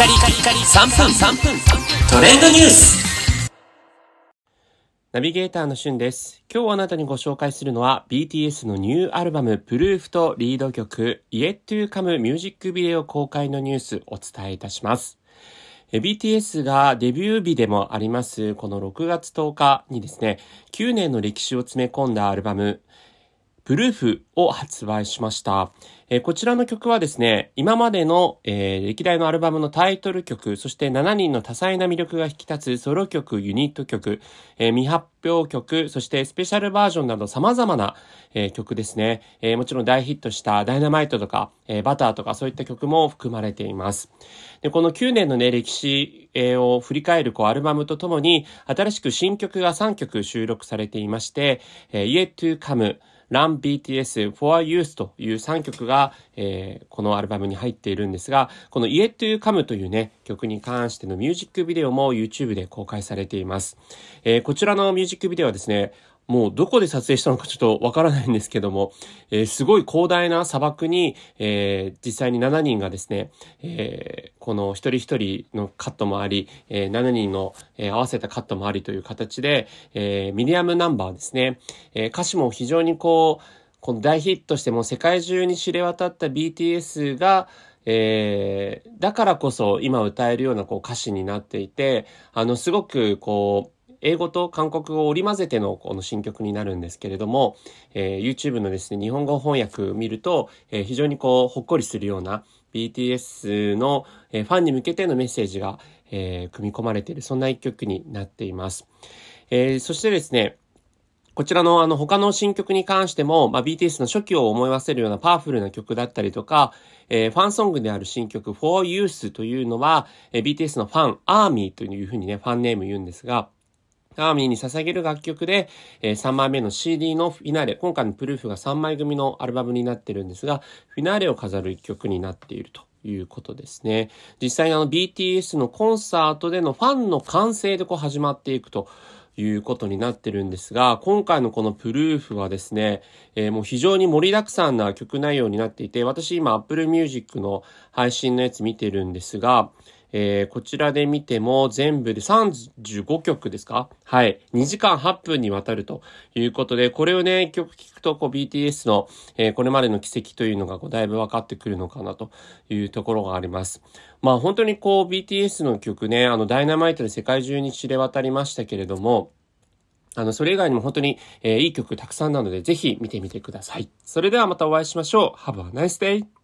カリカリカリ3分3分トレンドニュースナビゲーターのしゅんです。今日あなたにご紹介するのは BTS のニューアルバムプルーフとリード曲 Yet to Come ミュージックビデオ公開のニュースお伝えいたします。BTS がデビュー日でもありますこの6月10日にですね、9年の歴史を詰め込んだアルバムプルーフを発売しました。えーこちらの曲はですね、今までの、えー歴代のアルバムのタイトル曲、そして7人の多彩な魅力が引き立つソロ曲、ユニット曲、えー未発表曲、そしてスペシャルバージョンなど様々な、えー曲ですね、えーもちろん大ヒットしたダイナマイトとか、えーバターとかそういった曲も含まれています。で、この9年のね、歴史を振り返るこうアルバムとともに、新しく新曲が3曲収録されていまして、えー Yet to Come、Run BTS for Youth という3曲が、えーこのアルバムに入っているんですが、この Yet to Come というね、曲に関してのミュージックビデオも YouTube で公開されています。えーこちらのミュージックビデオはですね、もうどこで撮影したのかちょっとわからないんですけども、えーすごい広大な砂漠に、えー実際に7人がですね、えーこの一人一人のカットもあり、え7人の、え合わせたカットもありという形で、えミディアムナンバーですね、え歌詞も非常にこう、この大ヒットしても世界中に知れ渡った BTS が、えーだからこそ今歌えるようなこう歌詞になっていて、あの、すごくこう、英語と韓国語を織り交ぜてのこの新曲になるんですけれども、えー YouTube のですね、日本語翻訳を見ると、えー非常にこう、ほっこりするような BTS の、えーファンに向けてのメッセージが、えー組み込まれている、そんな一曲になっています。えーそしてですね、こちらのあの他の新曲に関しても、まあ、BTS の初期を思いわせるようなパワフルな曲だったりとか、えーファンソングである新曲 For Youth というのは、えー BTS のファン、アーミーというふうにね、ファンネーム言うんですが、アーミーに捧げる楽曲で、えー3枚目の CD のフィナーレ、今回のプルーフが3枚組のアルバムになってるんですが、フィナーレを飾る一曲になっていると。いうことですね。実際にあの BTS のコンサートでのファンの歓声でこう始まっていくということになってるんですが、今回のこのプルーフはですね、えーもう非常に盛りだくさんな曲内容になっていて、私今 Apple Music の配信のやつ見てるんですが、えーこちらで見ても全部で35曲ですか？はい。2時間8分にわたるということで、これをね、曲聴くと、こう BTS の、えーこれまでの軌跡というのがこうだいぶ分かってくるのかなというところがあります。まあ本当にこう BTS の曲ね、あのダイナマイトで世界中に知れ渡りましたけれども、あの、それ以外にも本当に、えーいい曲たくさんなので、ぜひ見てみてください。それではまたお会いしましょう。Have a nice day!